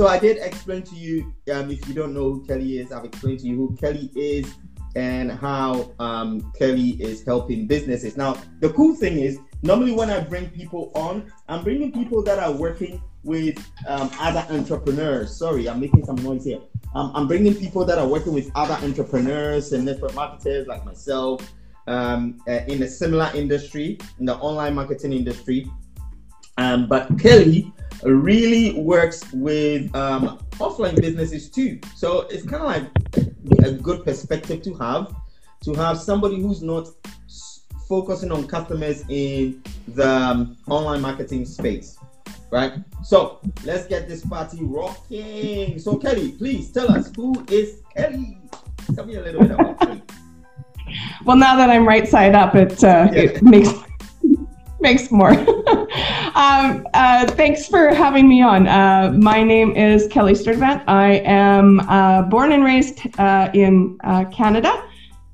so I did explain to you. Um, if you don't know who Kelly is, I've explained to you who Kelly is and how um, Kelly is helping businesses. Now, the cool thing is, normally when I bring people on, I'm bringing people that are working with um, other entrepreneurs. Sorry, I'm making some noise here. Um, I'm bringing people that are working with other entrepreneurs and network marketers like myself um, uh, in a similar industry, in the online marketing industry. Um, but Kelly really works with um, offline businesses too. So it's kind of like a good perspective to have, to have somebody who's not focusing on customers in the um, online marketing space right? So let's get this party rocking. So Kelly, please tell us who is Kelly. Tell me a little bit about Kelly. Well, now that I'm right side up, it uh, yeah. it makes makes more. um, uh, thanks for having me on. Uh, my name is Kelly Sturtevant. I am uh, born and raised uh, in uh, Canada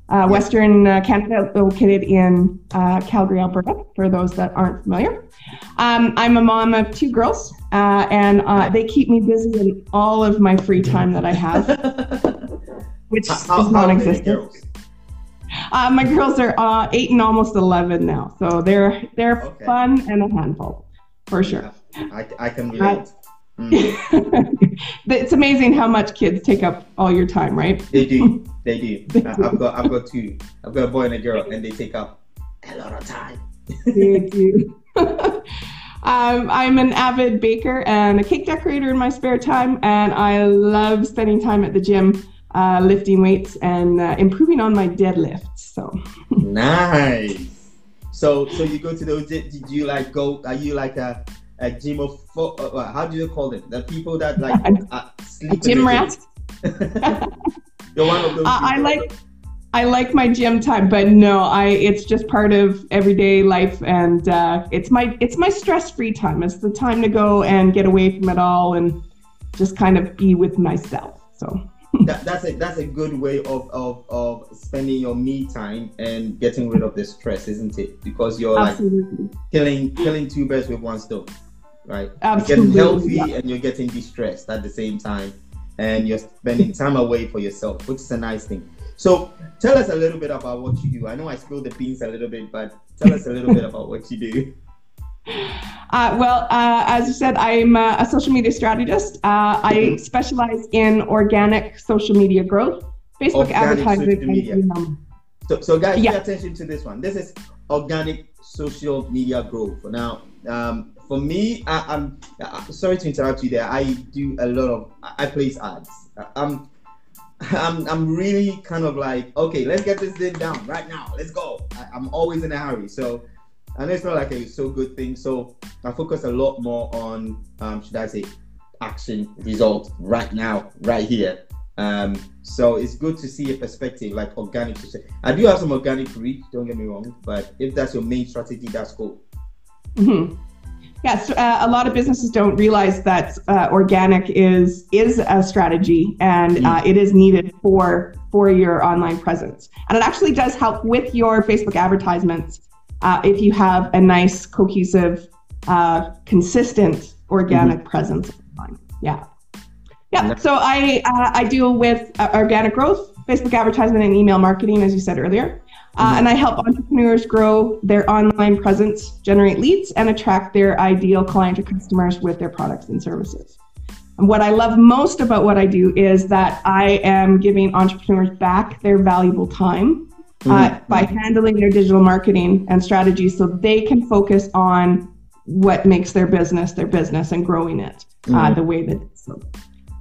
uh, Western uh, Canada, located in uh, Calgary, Alberta, for those that aren't familiar. Um, I'm a mom of two girls, uh, and uh, they keep me busy in all of my free time that I have, which how, is non existent. Uh, my girls are eight and almost 11 now, so they're they're okay. fun and a handful, for sure. I, I can relate. Mm. it's amazing how much kids take up all your time, right? They do. They do. I've got I've got two. I've got a boy and a girl, and they take up a lot of time. they do. Um, I'm an avid baker and a cake decorator in my spare time, and I love spending time at the gym, uh, lifting weights and uh, improving on my deadlifts. So nice. So, so you go to those? Did you like go? Are you like a a gym of uh, how do you call it? The people that like uh, sleep. Gym rat. You're one of those. Uh, I like. I like my gym time, but no, I it's just part of everyday life, and uh, it's my it's my stress free time. It's the time to go and get away from it all and just kind of be with myself. So that, that's a that's a good way of, of of spending your me time and getting rid of the stress, isn't it? Because you're Absolutely. like killing killing two birds with one stone right? Absolutely. You're getting healthy yeah. and you're getting distressed at the same time, and you're spending time away for yourself, which is a nice thing. So, tell us a little bit about what you do. I know I spilled the beans a little bit, but tell us a little bit about what you do. Uh, well, uh, as you said, I'm a, a social media strategist. Uh, I mm-hmm. specialize in organic social media growth, Facebook organic advertising. So, so guys, yeah. pay attention to this one. This is organic social media growth. Now, um, for me, I, am sorry to interrupt you there. I do a lot of I place ads. I'm I'm I'm really kind of like okay, let's get this thing down right now. Let's go. I, am always in a hurry, so and it's not like a so good thing. So I focus a lot more on um, should I say action result right now, right here. Um, so it's good to see a perspective like organic. I do have some organic reach, don't get me wrong, but if that's your main strategy, that's cool. Mm-hmm. Yes, uh, a lot of businesses don't realize that uh, organic is is a strategy and uh, mm. it is needed for for your online presence. And it actually does help with your Facebook advertisements uh, if you have a nice, cohesive, uh, consistent organic mm-hmm. presence online. Yeah, yeah. So I uh, I deal with organic growth, Facebook advertisement, and email marketing, as you said earlier. Uh, and I help entrepreneurs grow their online presence, generate leads, and attract their ideal client or customers with their products and services. And what I love most about what I do is that I am giving entrepreneurs back their valuable time uh, mm-hmm. by handling their digital marketing and strategies so they can focus on what makes their business their business and growing it uh, mm-hmm. the way that so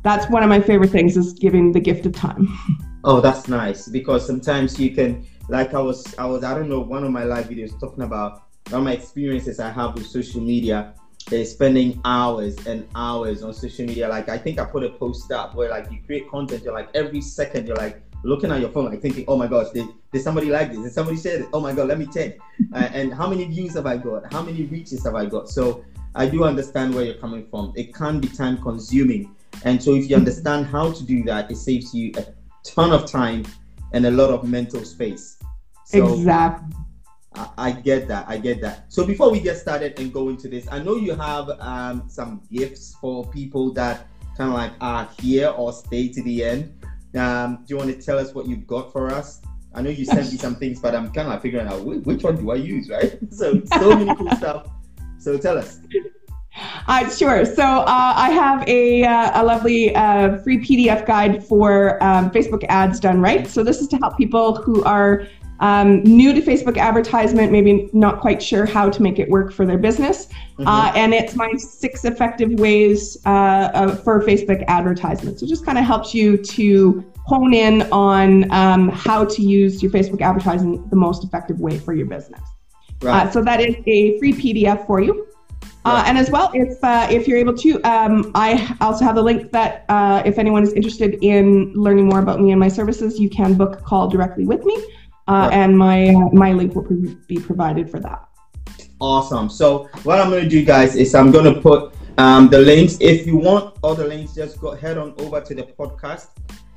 that's one of my favorite things is giving the gift of time oh that's nice because sometimes you can like I was, I was, I don't know, one of my live videos talking about one of my experiences I have with social media is spending hours and hours on social media. Like I think I put a post up where like you create content, you're like every second you're like looking at your phone, like thinking, oh my gosh, did, did somebody like this? Did somebody share this? Oh my god, let me check. Uh, and how many views have I got? How many reaches have I got? So I do understand where you're coming from. It can be time consuming. And so if you understand how to do that, it saves you a ton of time and a lot of mental space. So exactly. I, I, get that. I get that. So before we get started and go into this, I know you have um, some gifts for people that kind of like are here or stay to the end. Um, do you want to tell us what you've got for us? I know you sent me some things, but I'm kind of figuring out which one do I use, right? So so many cool stuff. So tell us. Uh, sure. So uh, I have a, uh, a lovely uh, free PDF guide for um, Facebook ads done right. So this is to help people who are um, new to Facebook advertisement, maybe not quite sure how to make it work for their business. Mm-hmm. Uh, and it's my six effective ways uh, for Facebook advertisement. So just kind of helps you to hone in on um, how to use your Facebook advertising the most effective way for your business. Right. so that is a free PDF for you. Uh, and as well, if uh, if you're able to, um, I also have the link that uh, if anyone is interested in learning more about me and my services, you can book a call directly with me, uh, and my my link will be provided for that. Awesome. So what I'm going to do, guys, is I'm going to put um, the links. If you want all the links, just go head on over to the podcast.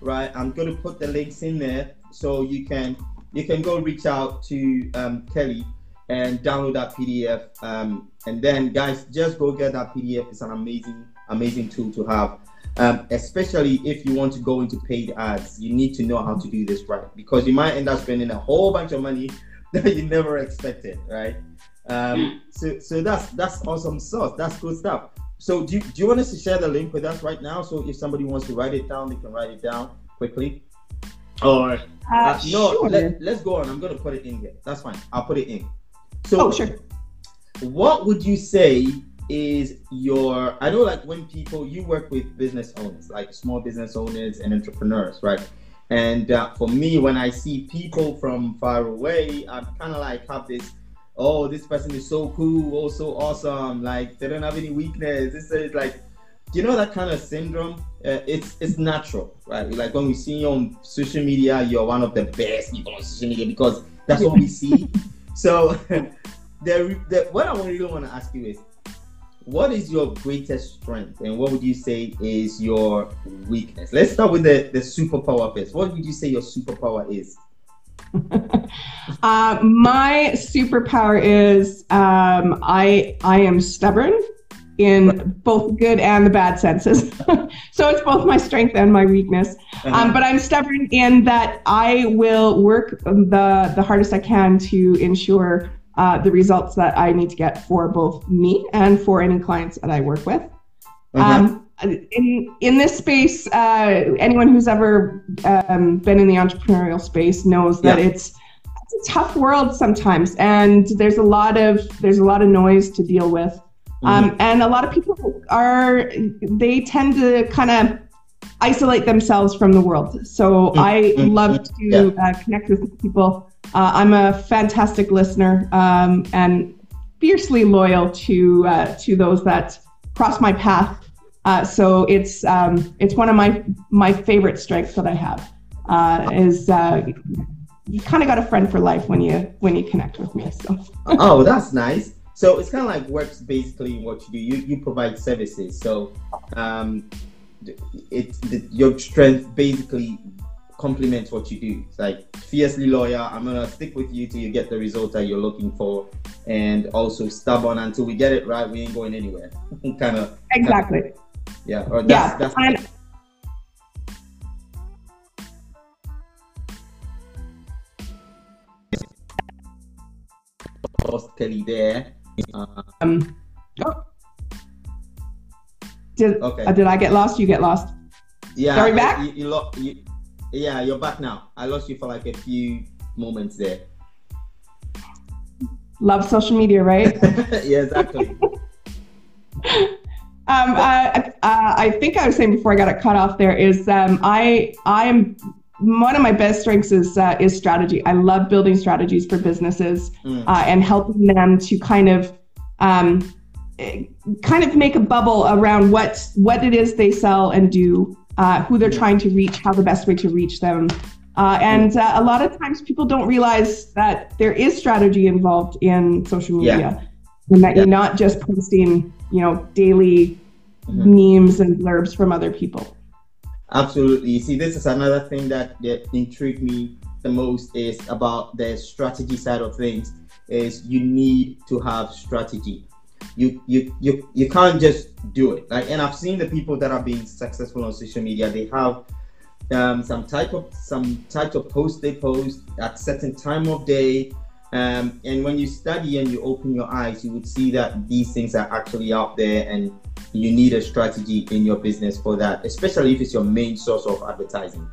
Right, I'm going to put the links in there so you can you can go reach out to um, Kelly and download that PDF. Um, and then, guys, just go get that PDF. It's an amazing, amazing tool to have. Um, especially if you want to go into paid ads, you need to know how to do this right because you might end up spending a whole bunch of money that you never expected, right? Um, so, so that's that's awesome stuff. That's good stuff. So, do you, do you want us to share the link with us right now? So, if somebody wants to write it down, they can write it down quickly. Or uh, uh, no, sure. let, let's go on. I'm gonna put it in here. That's fine. I'll put it in. So, oh, sure. What would you say is your? I know, like when people you work with business owners, like small business owners and entrepreneurs, right? And uh, for me, when I see people from far away, I'm kind of like have this. Oh, this person is so cool, oh so awesome. Like they don't have any weakness. This is like you know that kind of syndrome uh, it's it's natural right like when we see you on social media you're one of the best people on social media because that's what we see so, the, the, what I really want to ask you is, what is your greatest strength, and what would you say is your weakness? Let's start with the the superpower first. What would you say your superpower is? uh, my superpower is um, I I am stubborn in both good and the bad senses. so it's both my strength and my weakness. Uh-huh. Um, but I'm stubborn in that I will work the the hardest I can to ensure uh, the results that I need to get for both me and for any clients that I work with. Um, in in this space, uh, anyone who's ever um, been in the entrepreneurial space knows that yeah. it's it's a tough world sometimes, and there's a lot of there's a lot of noise to deal with. Um, mm-hmm. and a lot of people are, they tend to kind of isolate themselves from the world. So mm-hmm. I love to yeah. uh, connect with people. Uh, I'm a fantastic listener um, and fiercely loyal to uh, to those that cross my path. Uh, so it's um, it's one of my my favorite strengths that I have uh, is uh, you kind of got a friend for life when you when you connect with me. So oh, that's nice. So it's kind of like works basically what you do. You you provide services. So um, it's the, your strength basically complements what you do. It's like fiercely loyal. I'm gonna stick with you till you get the result that you're looking for, and also stubborn until we get it right. We ain't going anywhere. kind of exactly. Kind of, yeah. Or that's, yeah. That's, and- Kelly there. Um, oh. Did, okay. Uh, did I get lost? You get lost. Yeah. Sorry, back? You, you, lo- you, yeah, you're back now. I lost you for like a few moments there. Love social media, right? yeah, exactly. um, uh, uh, I think I was saying before I got it cut off. There is um, I I'm one of my best strengths is uh, is strategy. I love building strategies for businesses mm. uh, and helping them to kind of um, kind of make a bubble around what what it is they sell and do, uh, who they're trying to reach, how the best way to reach them. Uh, and uh, a lot of times people don't realize that there is strategy involved in social media, yeah. and that yeah. you're not just posting, you know, daily mm-hmm. memes and blurbs from other people. Absolutely. You see, this is another thing that, that intrigued me the most is about the strategy side of things is you need to have strategy. You you you you can't just do it. Like, and I've seen the people that are being successful on social media. They have um, some type of some type of post they post at certain time of day. Um, and when you study and you open your eyes, you would see that these things are actually out there, and you need a strategy in your business for that, especially if it's your main source of advertising.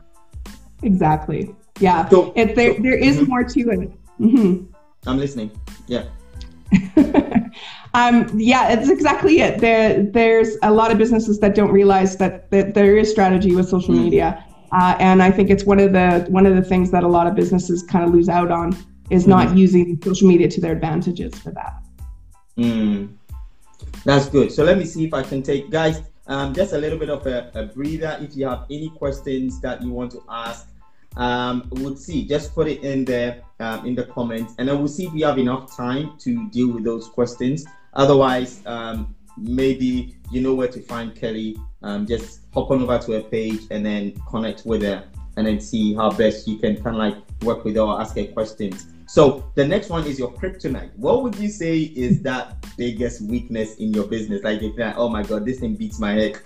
Exactly. Yeah. So, it, there, so, there is mm-hmm. more to it. Mm-hmm. I'm listening. Yeah. um, yeah, it's exactly it. There, there's a lot of businesses that don't realize that, that there is strategy with social mm. media, uh, and I think it's one of the one of the things that a lot of businesses kind of lose out on is mm. not using social media to their advantages for that. Mm. That's good. So let me see if I can take guys. Um, just a little bit of a, a breather. If you have any questions that you want to ask, um, we'll see. Just put it in there um, in the comments, and then we'll see if we have enough time to deal with those questions. Otherwise, um, maybe you know where to find Kelly. Um, just hop on over to her page and then connect with her, and then see how best you can kind of like work with her or ask her questions. So the next one is your kryptonite. What would you say is that biggest weakness in your business? Like if you're like, oh my god, this thing beats my head.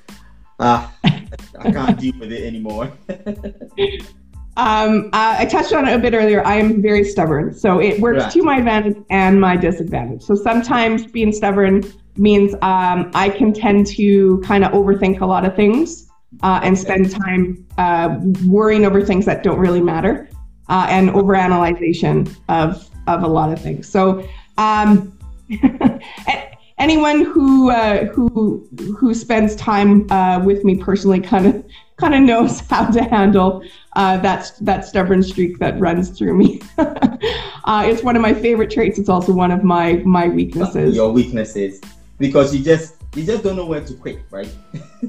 Ah, I can't deal with it anymore. Um, I touched on it a bit earlier. I am very stubborn, so it works right. to my advantage and my disadvantage. So sometimes being stubborn means um, I can tend to kind of overthink a lot of things uh, and spend time uh, worrying over things that don't really matter uh, and overanalyzation of of a lot of things. So. Um, anyone who uh, who who spends time uh, with me personally kind of kind of knows how to handle uh, that that stubborn streak that runs through me. uh, it's one of my favorite traits. It's also one of my my weaknesses. Your weaknesses, because you just you just don't know when to quit, right?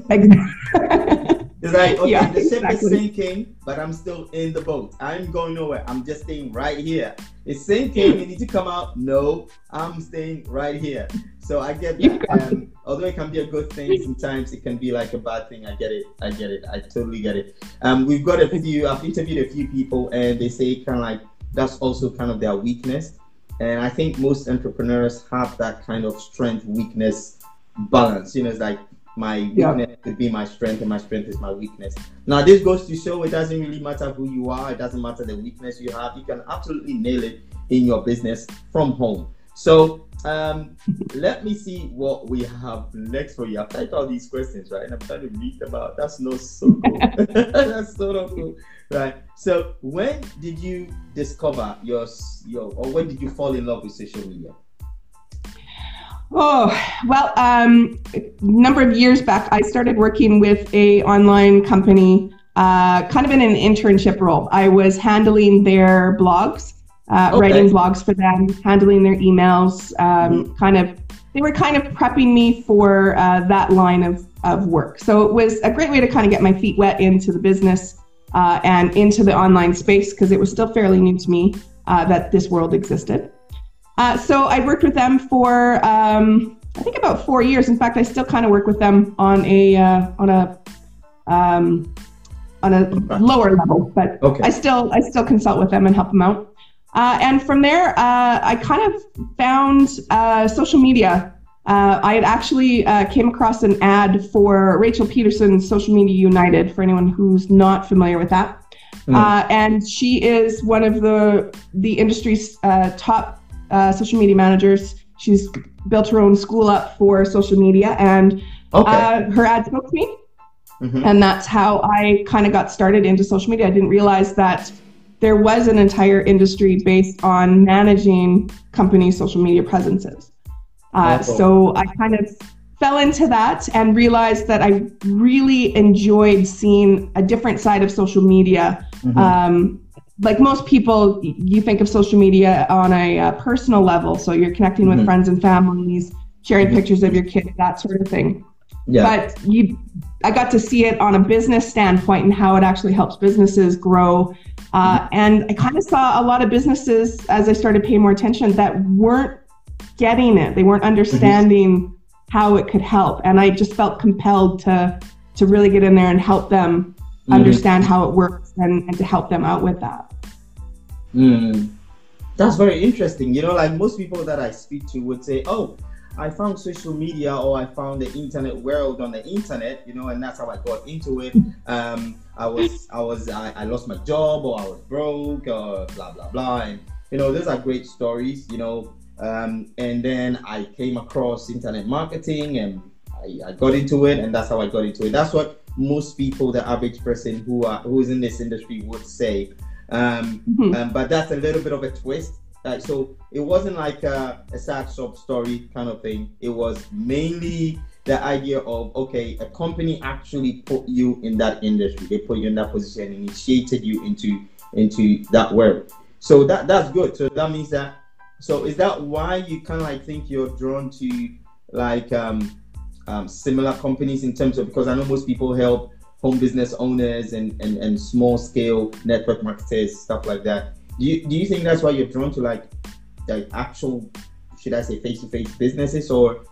It's like, okay, yeah, the ship exactly. is sinking, but I'm still in the boat. I'm going nowhere. I'm just staying right here. It's sinking. You need to come out. No, I'm staying right here. So I get that. Um, although it can be a good thing, sometimes it can be like a bad thing. I get it. I get it. I totally get it. Um, we've got a few. I've interviewed a few people, and they say kind of like that's also kind of their weakness. And I think most entrepreneurs have that kind of strength weakness balance. You know, it's like my yeah. weakness could be my strength and my strength is my weakness. Now this goes to show it doesn't really matter who you are, it doesn't matter the weakness you have, you can absolutely nail it in your business from home. So um, let me see what we have next for you. I've typed all these questions, right? And I'm trying to read them out. That's not so cool. That's so not cool. Right. So when did you discover your your or when did you fall in love with social media? Oh, well, um, a number of years back, I started working with a online company, uh, kind of in an internship role. I was handling their blogs, uh, okay. writing blogs for them, handling their emails, um, mm-hmm. kind of, they were kind of prepping me for uh, that line of, of work. So it was a great way to kind of get my feet wet into the business uh, and into the online space because it was still fairly new to me uh, that this world existed. Uh, so I worked with them for um, I think about four years. In fact, I still kind of work with them on a uh, on a um, on a lower level, but okay. I still I still consult with them and help them out. Uh, and from there, uh, I kind of found uh, social media. Uh, I had actually came across an ad for Rachel Pedersen's Social Media United. For anyone who's not familiar with that, mm. and she is one of the the industry's top uh, social media managers. She's built her own school up for social media, and okay. uh, her ad spoke to me. Mm-hmm. And that's how I kind of got started into social media. I didn't realize that there was an entire industry based on managing company social media presences. Uh, oh. So I kind of fell into that and realized that I really enjoyed seeing a different side of social media. Mm-hmm. Um, like most people, you think of social media on a uh, personal level. So you're connecting with mm-hmm. friends and families, sharing mm-hmm. pictures of your kids, that sort of thing. Yeah. But you, I got to see it on a business standpoint and how it actually helps businesses grow. Uh, mm-hmm. and I kind of saw a lot of businesses as I started paying more attention that weren't getting it. They weren't understanding mm-hmm. how it could help. And I just felt compelled to to really get in there and help them mm-hmm. understand how it works and, and to help them out with that. Mm. That's very interesting. You know, like most people that I speak to would say, oh, I found social media or I found the internet world on the internet, you know, and that's how I got into it. Um, I was, I was, I, I lost my job or I was broke or blah blah blah, and you know, those are great stories, you know. Um, and then I came across internet marketing and I, I got into it, and that's how I got into it. That's what most people, the average person who are who's in this industry, would say. Um, mm-hmm. um, but that's a little bit of a twist. Uh, so it wasn't like a, a sad sob story kind of thing. It was mainly the idea of okay, a company actually put you in that industry. They put you in that position, initiated you into into that world. So that that's good. So that means that. So is that why you kind of like think you're drawn to like um, um, similar companies in terms of because I know most people help home business owners and, and, and small scale network marketers stuff like that. Do you do you think that's why you're drawn to like like actual should I say face to face businesses or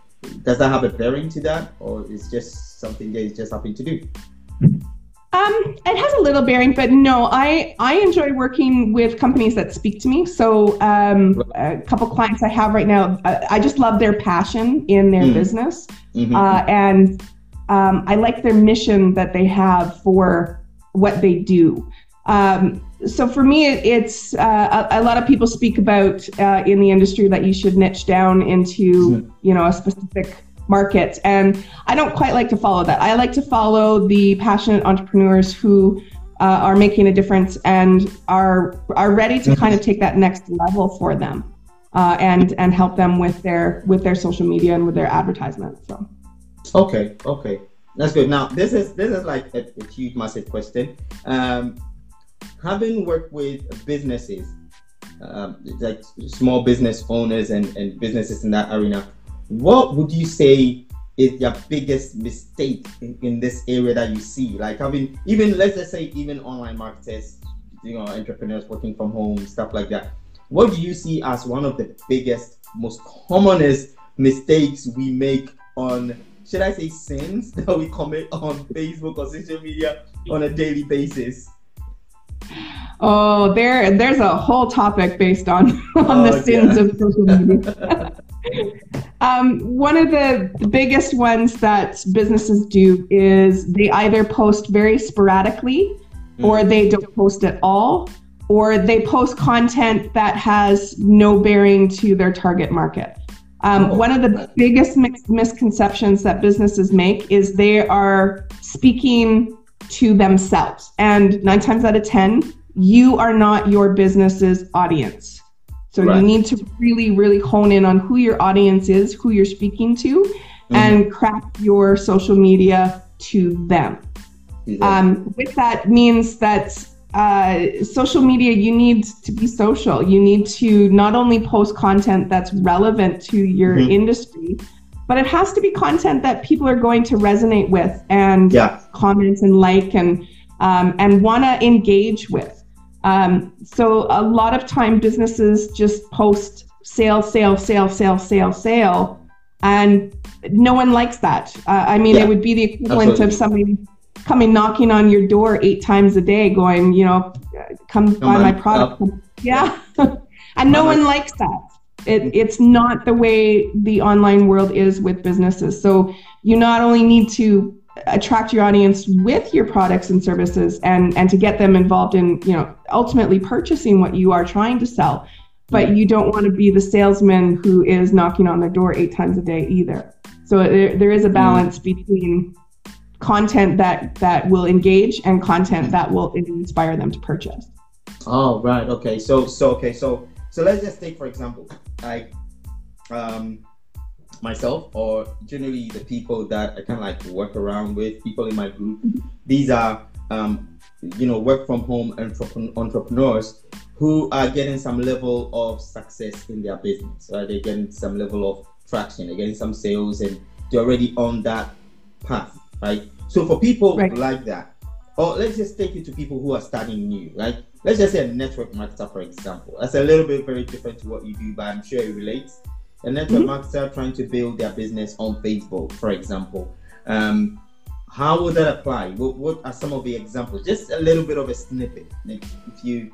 does that have a bearing to that or is just something that is just happen to do? Um, it has a little bearing, but no, I I enjoy working with companies that speak to me. So um, a couple clients I have right now, I, I just love their passion in their mm. business, mm-hmm. uh, and um, I like their mission that they have for what they do. Um, so for me, it, it's uh, a, a, lot of people speak about uh, in the industry that you should niche down into you know a specific market. And I don't quite like to follow that. I like to follow the passionate entrepreneurs who uh, are making a difference and are are ready to kind of take that next level for them uh, and and help them with their with their social media and with their advertisements. So. Okay, okay, that's good. Now this is this is like a, a huge, massive question. Um, having worked with businesses, um, like small business owners and, and businesses in that arena, what would you say is your biggest mistake in, in this area that you see? Like having even let's just say even online marketers, you know, entrepreneurs working from home, stuff like that. What do you see as one of the biggest, most commonest mistakes we make on should I say sins that we commit on Facebook or social media on a daily basis? Oh, there there's a whole topic based on on oh, the sins yeah. of social media. Um, one of the biggest ones that businesses do is they either post very sporadically mm. or they don't post at all, or they post content that has no bearing to their target market. Um, oh. One of the biggest misconceptions that businesses make is they are speaking to themselves. And nine times out of 10, you are not your business's audience. So right. you need to really, really hone in on who your audience is, who you're speaking to, mm-hmm. and craft your social media to them. Um, with that means that uh, social media, you need to be social. You need to not only post content that's relevant to your mm-hmm. industry, but it has to be content that people are going to resonate with and yeah. comment and like and um, and want to engage with. Um, so a lot of time businesses just post sale, sale, sale, sale, sale, sale, and no one likes that. Uh, I mean, yeah, it would be the equivalent absolutely. of somebody coming knocking on your door eight times a day, going, you know, come, buy my product. Up. Yeah, and no one likes that. It, it's not the way the online world is with businesses. So you not only need to attract your audience with your products and services and and to get them involved in you know ultimately purchasing what you are trying to sell but you don't want to be the salesman who is knocking on their door eight times a day either so there, there is a balance mm. between content that that will engage and content that will inspire them to purchase oh right okay so so okay so so let's just take for example like um myself or generally the people that I kind of like work around with, people in my group. These are, um, you know, work from home entrepreneurs who are getting some level of success in their business. Right? They're getting some level of traction, they're getting some sales, and they're already on that path, right? So for people right. like that, or let's just take it to people who are starting new, right? Let's just say a network marketer, for example. That's a little bit very different to what you do, but I'm sure it relates a network mm-hmm. marketer trying to build their business on Facebook, for example. Um, how would that apply? What, what, are some of the examples? Just a little bit of a snippet, if you.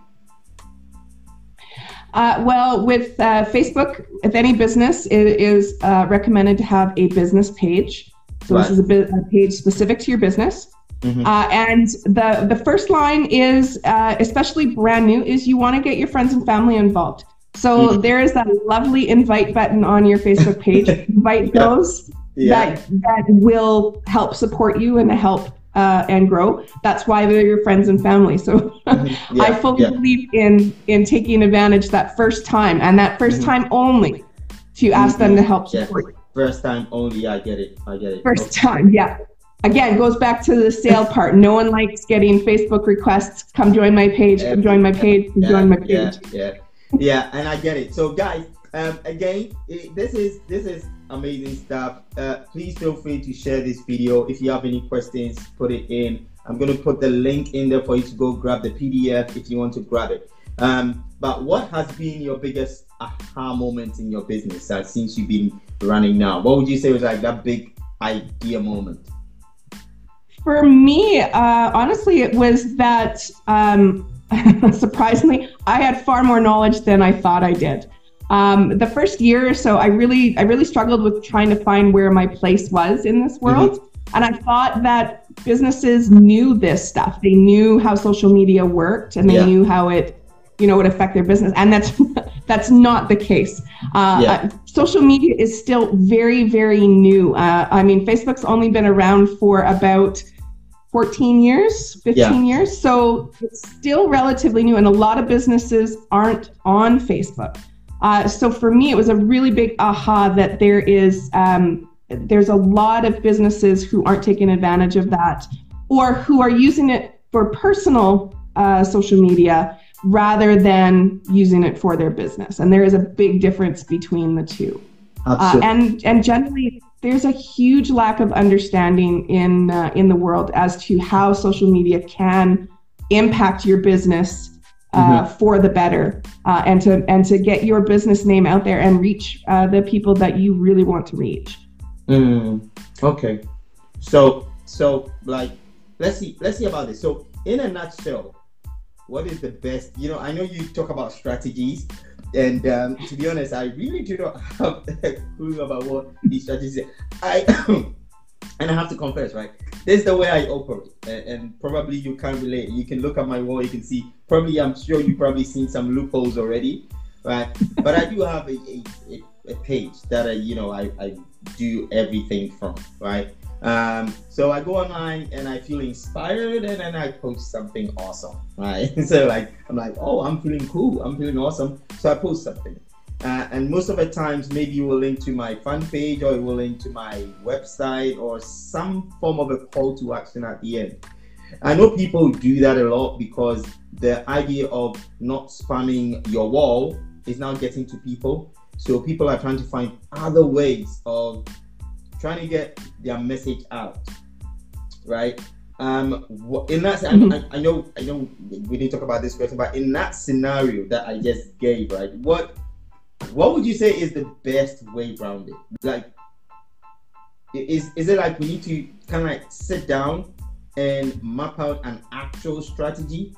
Uh, well, with uh, Facebook, if any business, it is uh, recommended to have a business page. So right. this is a, bit, a, page specific to your business. Mm-hmm. Uh, and the the first line is, uh, especially brand new, is you want to get your friends and family involved. So mm-hmm. there is that lovely invite button on your Facebook page. invite those yeah. that that will help support you and help uh, and grow. That's why they're your friends and family. So mm-hmm. yeah, I fully yeah. believe in in taking advantage that first time and that 1st mm-hmm. time only to ask them to mm-hmm. help support you. First time only. I get it. I get it. First okay. time. Yeah. Again, goes back to the sale part. No one likes getting Facebook requests. Come join my page. Come join my page. Come join my page. Yeah, yeah, yeah. And I get it. So, guys, um, again, it, this is this is amazing stuff. Uh, please feel free to share this video. If you have any questions, put it in. I'm going to put the link in there for you to go grab the PDF if you want to grab it. Um, but what has been your biggest aha moment in your business uh, since you've been running now? What would you say was like that big idea moment? For me, uh, honestly, it was that um, surprisingly, I had far more knowledge than I thought I did. Um, the first year or so, I really, I really struggled with trying to find where my place was in this world. Mm-hmm. And I thought that businesses knew this stuff. They knew how social media worked, and they yeah. knew how it, you know, would affect their business. And that's that's not the case. Uh, yeah. uh, social media is still very, very new. Uh, I mean, Facebook's only been around for about 14 years, 15 yeah. years. So it's still relatively new, and a lot of businesses aren't on Facebook. Uh, so for me, it was a really big aha that there is um, there's a lot of businesses who aren't taking advantage of that, or who are using it for personal uh, social media rather than using it for their business. And there is a big difference between the two. Uh, and and generally, there's a huge lack of understanding in uh, in the world as to how social media can impact your business uh, mm-hmm. for the better uh, and to and to get your business name out there and reach uh, the people that you really want to reach. Mm, okay, so so like let's see let's see about this. So in a nutshell, what is the best? You know, I know you talk about strategies, and um, to be honest, I really do not have a clue about what these strategies. Are. I and I have to confess, right? This is the way I operate, and, probably you can relate. You can look at my wall, you can see. Probably, I'm sure you probably seen some loopholes already, right? but I do have a, a, a, page that I, you know, I, I do everything from, right? Um, so I go online and I feel inspired, and then I post something awesome, right? so like I'm like, oh, I'm feeling cool, I'm feeling awesome, so I post something. Uh, and most of the times, maybe you will link to my fan page or you will link to my website or some form of a call to action at the end. I know people do that a lot because the idea of not spamming your wall is now getting to people. So people are trying to find other ways of trying to get their message out, right? Um, in that. I, I know, I know, we didn't talk about this question, but in that scenario that I just gave, right? What what would you say is the best way around it? Like, is is it like we need to kind of like sit down and map out an actual strategy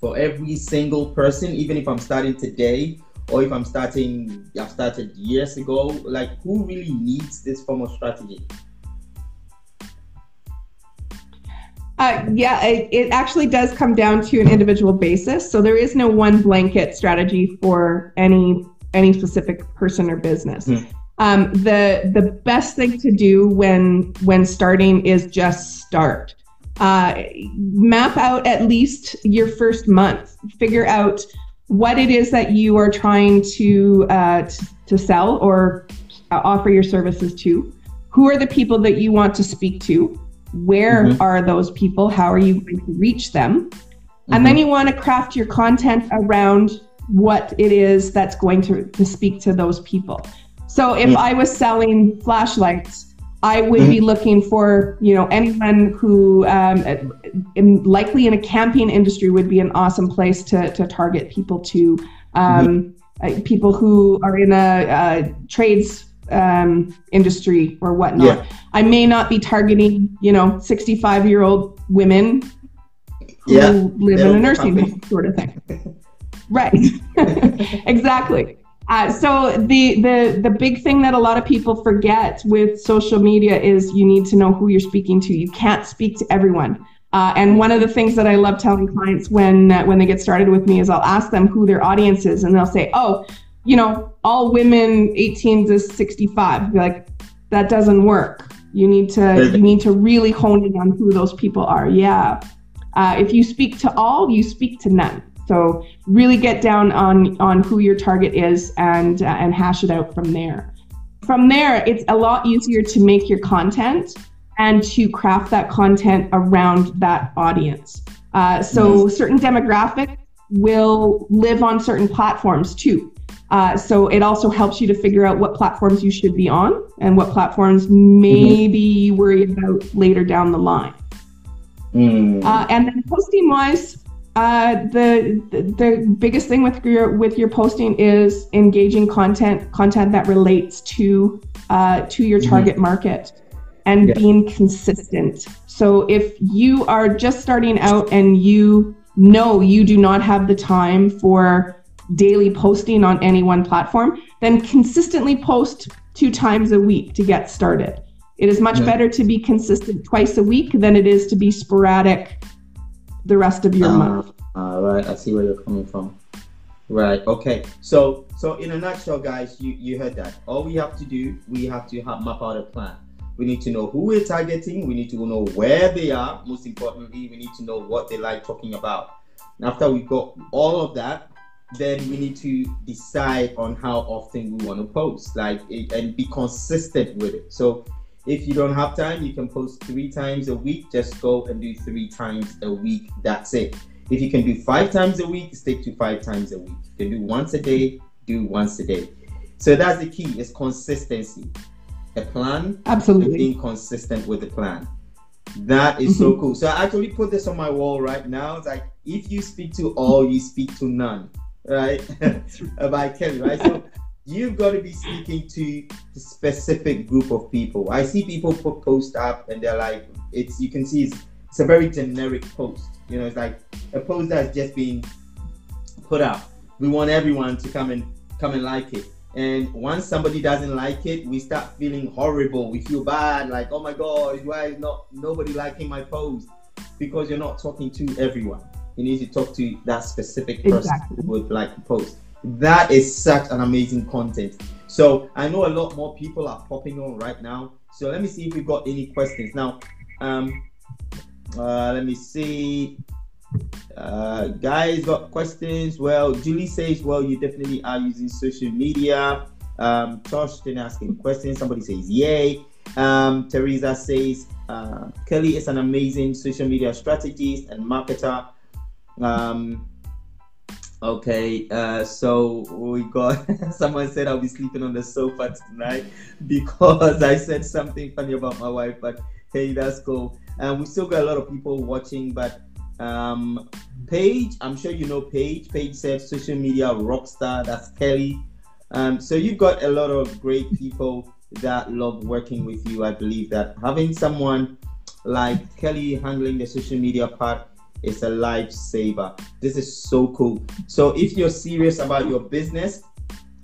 for every single person, even if I'm starting today or if I'm starting, I've started years ago. Like, who really needs this form of strategy? Uh, yeah, it, it, actually does come down to an individual basis. So there is no one blanket strategy for any any specific person or business. Mm. Um, the the best thing to do when when starting is just start. Uh, map out at least your first month. Figure out what it is that you are trying to uh, t- to sell or uh, offer your services to. Who are the people that you want to speak to? Where mm-hmm. are those people? How are you going to reach them? Mm-hmm. And then mm-hmm. you want to craft your content around what it is that's going to, to speak to those people. So if mm. I was selling flashlights, I would be looking for, you know, anyone who um, in, likely in a camping industry would be an awesome place to, to target people to. Um, mm-hmm. people who are in a, a trades um, industry or whatnot. Yeah. I may not be targeting, you know, 65 year old women who yeah. live in a nursing home sort of thing. Right. exactly. Uh, so the the the big thing that a lot of people forget with social media is you need to know who you're speaking to. You can't speak to everyone. Uh, and one of the things that I love telling clients when uh, when they get started with me is I'll ask them who their audience is, and they'll say, "Oh, you know, all women 18 to 65." Be like, that doesn't work. You need to you need to really hone in on who those people are. Yeah. Uh, if you speak to all, you speak to none. So really get down on on who your target is and uh, and hash it out from there. From there, it's a lot easier to make your content and to craft that content around that audience. Uh, so yes. certain demographics will live on certain platforms too. Uh, so it also helps you to figure out what platforms you should be on and what platforms mm-hmm. maybe you worry about later down the line. Mm. Uh, and then posting wise, uh, the, the biggest thing with your with your posting is engaging content content that relates to uh, to your mm-hmm. target mm-hmm. market and yeah. being consistent. So if you are just starting out and you know you do not have the time for daily posting on any one platform, then consistently post two times a week to get started. It is much yeah. better to be consistent twice a week than it is to be sporadic the rest of your uh, month. All right, I see where you're coming from. Right. Okay. So, so in a nutshell, guys, you you heard that. All we have to do, we have to have, map out a plan. We need to know who we're targeting. We need to know where they are. Most importantly, we need to know what they like talking about. After we got all of that, then we need to decide on how often we want to post, like and be consistent with it. So if you don't have time, you can post three times a week. Just go and do three times a week. That's it. If you can do five times a week, stick to five times a week. If You can do once a day, do once a day. So that's the key is consistency. A plan, absolutely being consistent with the plan. That is mm-hmm. so cool. So I actually put this on my wall right now. It's like if you speak to all, you speak to none right? by Kelly, right? So you've got to be speaking to a specific group of people. I see people put post up and they're like, it's you can see it's, it's a very generic post. You know, it's like a post that's just being put up. We want everyone to come and come and like it. And once somebody doesn't like it, we start feeling horrible. We feel bad, like, oh my god, why is not nobody liking my post? Because you're not talking to everyone you need to talk to that specific person exactly. who would like to post. That is such an amazing content. So I know a lot more people are popping on right now. So let me see if we've got any questions now. Um, uh, let me see. Uh, guys got questions. Well, Julie says, well, you definitely are using social media. Um, Tosh didn't asking questions. Somebody says, yay. Um, Teresa says, uh, Kelly is an amazing social media strategist and marketer um, okay, uh, so we got someone said I'll be sleeping on the sofa tonight because I said something funny about my wife, but hey, that's cool. And we still got a lot of people watching, but um, Paige, I'm sure you know Paige. Paige said social media rockstar. That's Kelly. Um, so you've got a lot of great people that love working with you. I believe that having someone like Kelly handling the social media part it's a lifesaver. This is so cool. So if you're serious about your business,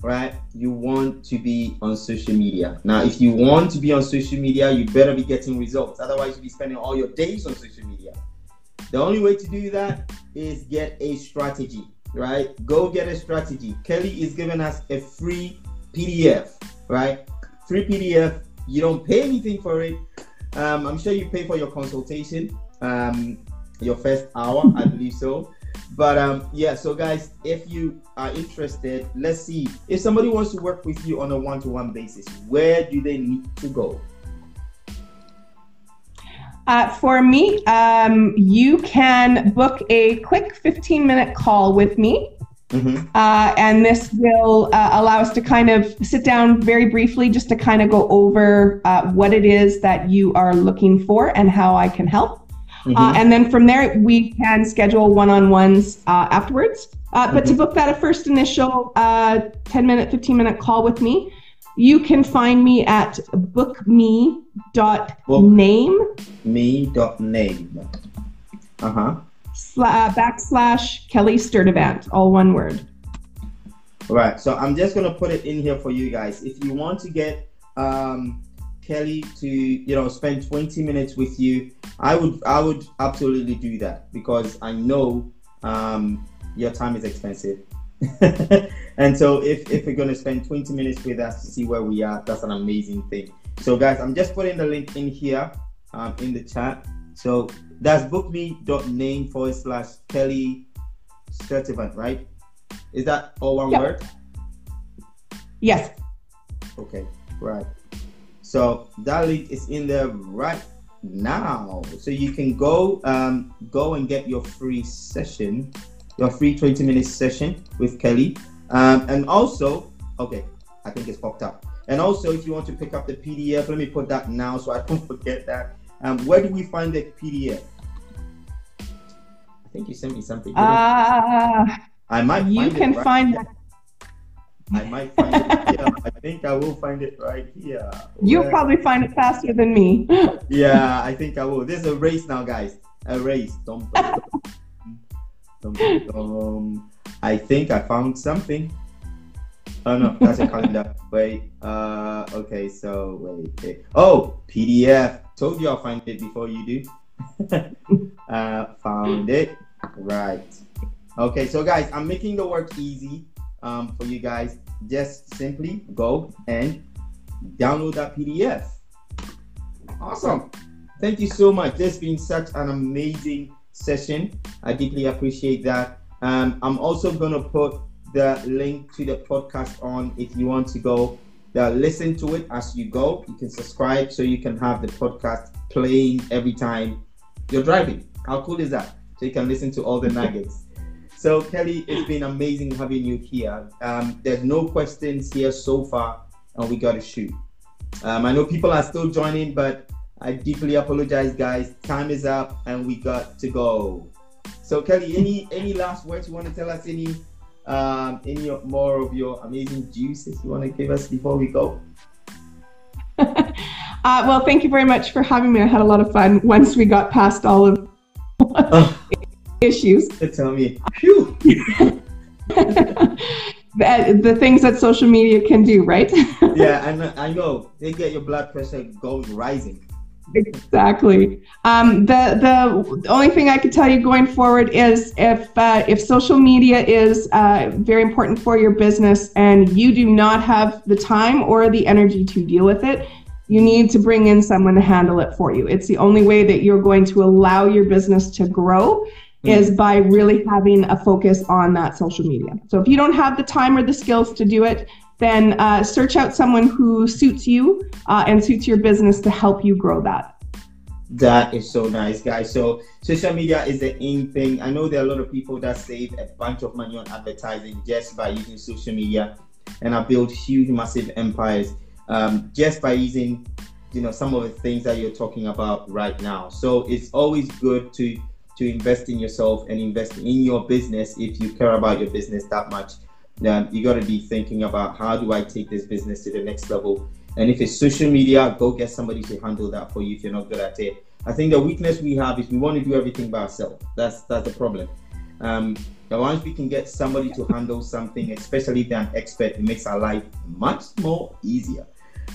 right, you want to be on social media. Now, if you want to be on social media, you better be getting results. Otherwise, you'll be spending all your days on social media. The only way to do that is get a strategy, right? Go get a strategy. Kelly is giving us a free PDF, right? Free PDF. You don't pay anything for it. Um, I'm sure you pay for your consultation. Um, your first hour, I believe so. But um, yeah, so guys, if you are interested, let's see. If somebody wants to work with you on a one-to-one basis, where do they need to go? Uh, for me, um, you can book a quick 15 minute call with me. Mm-hmm. Uh, and this will uh, allow us to kind of sit down very briefly just to kind of go over uh, what it is that you are looking for and how I can help. Mm-hmm. Uh, and then from there, we can schedule one on ones uh, afterwards. Uh, but mm-hmm. to book that a first initial uh, 10 minute, 15 minute call with me, you can find me at bookme.name. Me.name. Uh huh. uh, backslash Kelly Sturtevant, all one word. All right. So I'm just gonna put it in here for you guys. If you want to get um, Kelly to you know spend 20 minutes with you, I would I would absolutely do that because I know um, your time is expensive. and so if, if we're going to spend 20 minutes with us to see where we are, that's an amazing thing. So guys, I'm just putting the link in here um, in the chat. So that's bookme.name forward slash Kelly Sturtevant, right? Is that all one yep. word? Yes. Okay, right. So that link is in there right now. So you can go um, go and get your free session, your free 20 minute session with Kelly. Um, and also, okay, I think it's popped up. And also, if you want to pick up the PDF, let me put that now so I don't forget that. Um, where do we find the PDF? I think you sent me something. Uh, I might. You can right find that. I might find it here. I think I will find it right here. You'll Where... probably find it faster than me. yeah, I think I will. There's a race now, guys. A race. Dum, dum, dum, I think I found something. Oh no, that's a calendar. Wait. Uh. Okay. So wait. wait. Oh, PDF. Told you I'll find it before you do. uh, found it. Right. Okay. So guys, I'm making the work easy um, for you guys. Just simply go and download that PDF. Awesome. Thank you so much. This has been such an amazing session. I deeply appreciate that. Um, I'm also going to put the link to the podcast on if you want to go uh, listen to it as you go. You can subscribe so you can have the podcast playing every time you're driving. How cool is that? So you can listen to all the nuggets. So Kelly, it's been amazing having you here. Um, there's no questions here so far, and we got to shoot. Um, I know people are still joining, but I deeply apologize, guys. Time is up, and we got to go. So Kelly, any any last words you want to tell us? Any um, any more of your amazing juices you want to give us before we go? uh, well, thank you very much for having me. I had a lot of fun once we got past all of. issues. Tell me, phew. the, the things that social media can do, right? yeah, I I know. They get your blood pressure going rising. Exactly. Um, the the only thing I could tell you going forward is if uh, if social media is uh, very important for your business and you do not have the time or the energy to deal with it, you need to bring in someone to handle it for you. It's the only way that you're going to allow your business to grow mm-hmm. is by really having a focus on that social media. So if you don't have the time or the skills to do it, then uh, search out someone who suits you uh, and suits your business to help you grow that. That is so nice, guys. So social media is the in thing. I know there are a lot of people that save a bunch of money on advertising just by using social media, and have built huge, massive empires um, just by using, you know, some of the things that you're talking about right now. So it's always good to to invest in yourself and invest in your business if you care about your business that much then you got to be thinking about how do I take this business to the next level. And if it's social media, go get somebody to handle that for you if you're not good at it. I think the weakness we have is we want to do everything by ourselves. That's that's the problem. Um, and once we can get somebody to handle something, especially if they're an expert, it makes our life much more easier.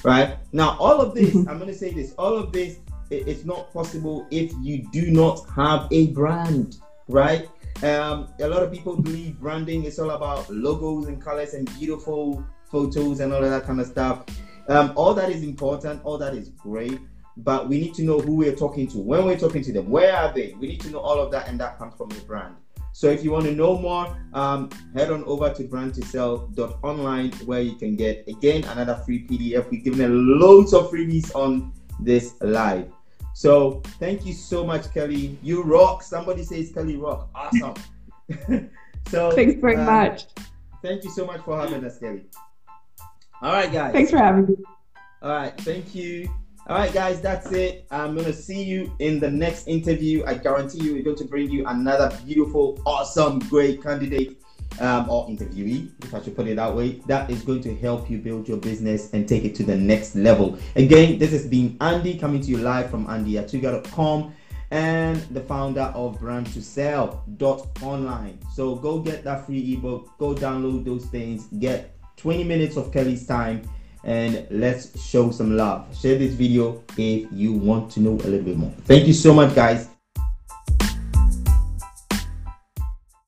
Right now, all of this. I'm going to say this: all of this, it's not possible if you do not have a brand. Right? Um, a lot of people believe branding is all about logos and colors and beautiful photos and all of that kind of stuff. Um, all that is important, all that is great, but we need to know who we're talking to, when we're talking to them, where are they? We need to know all of that, and that comes from your brand. So if you want to know more, um, head on over to brand2sell.online where you can get again another free PDF. We've given loads of freebies on this live. So thank you so much, Kelly. You rock. Somebody says Kelly rock. Awesome. so thanks very um, much. Thank you so much for having us, Kelly. All right, guys. Thanks for having me. All right, thank you. All right, guys, that's it. I'm gonna see you in the next interview. I guarantee you, we're going to bring you another beautiful, awesome, great candidate um, or interviewee, if I should put it that way, that is going to help you build your business and take it to the next level. Again, this has been Andy coming to you live from andyatuga.com. and the founder of brand to sell online so go get that free ebook go download those things get 20 minutes of kelly's time and let's show some love share this video if you want to know a little bit more thank you so much guys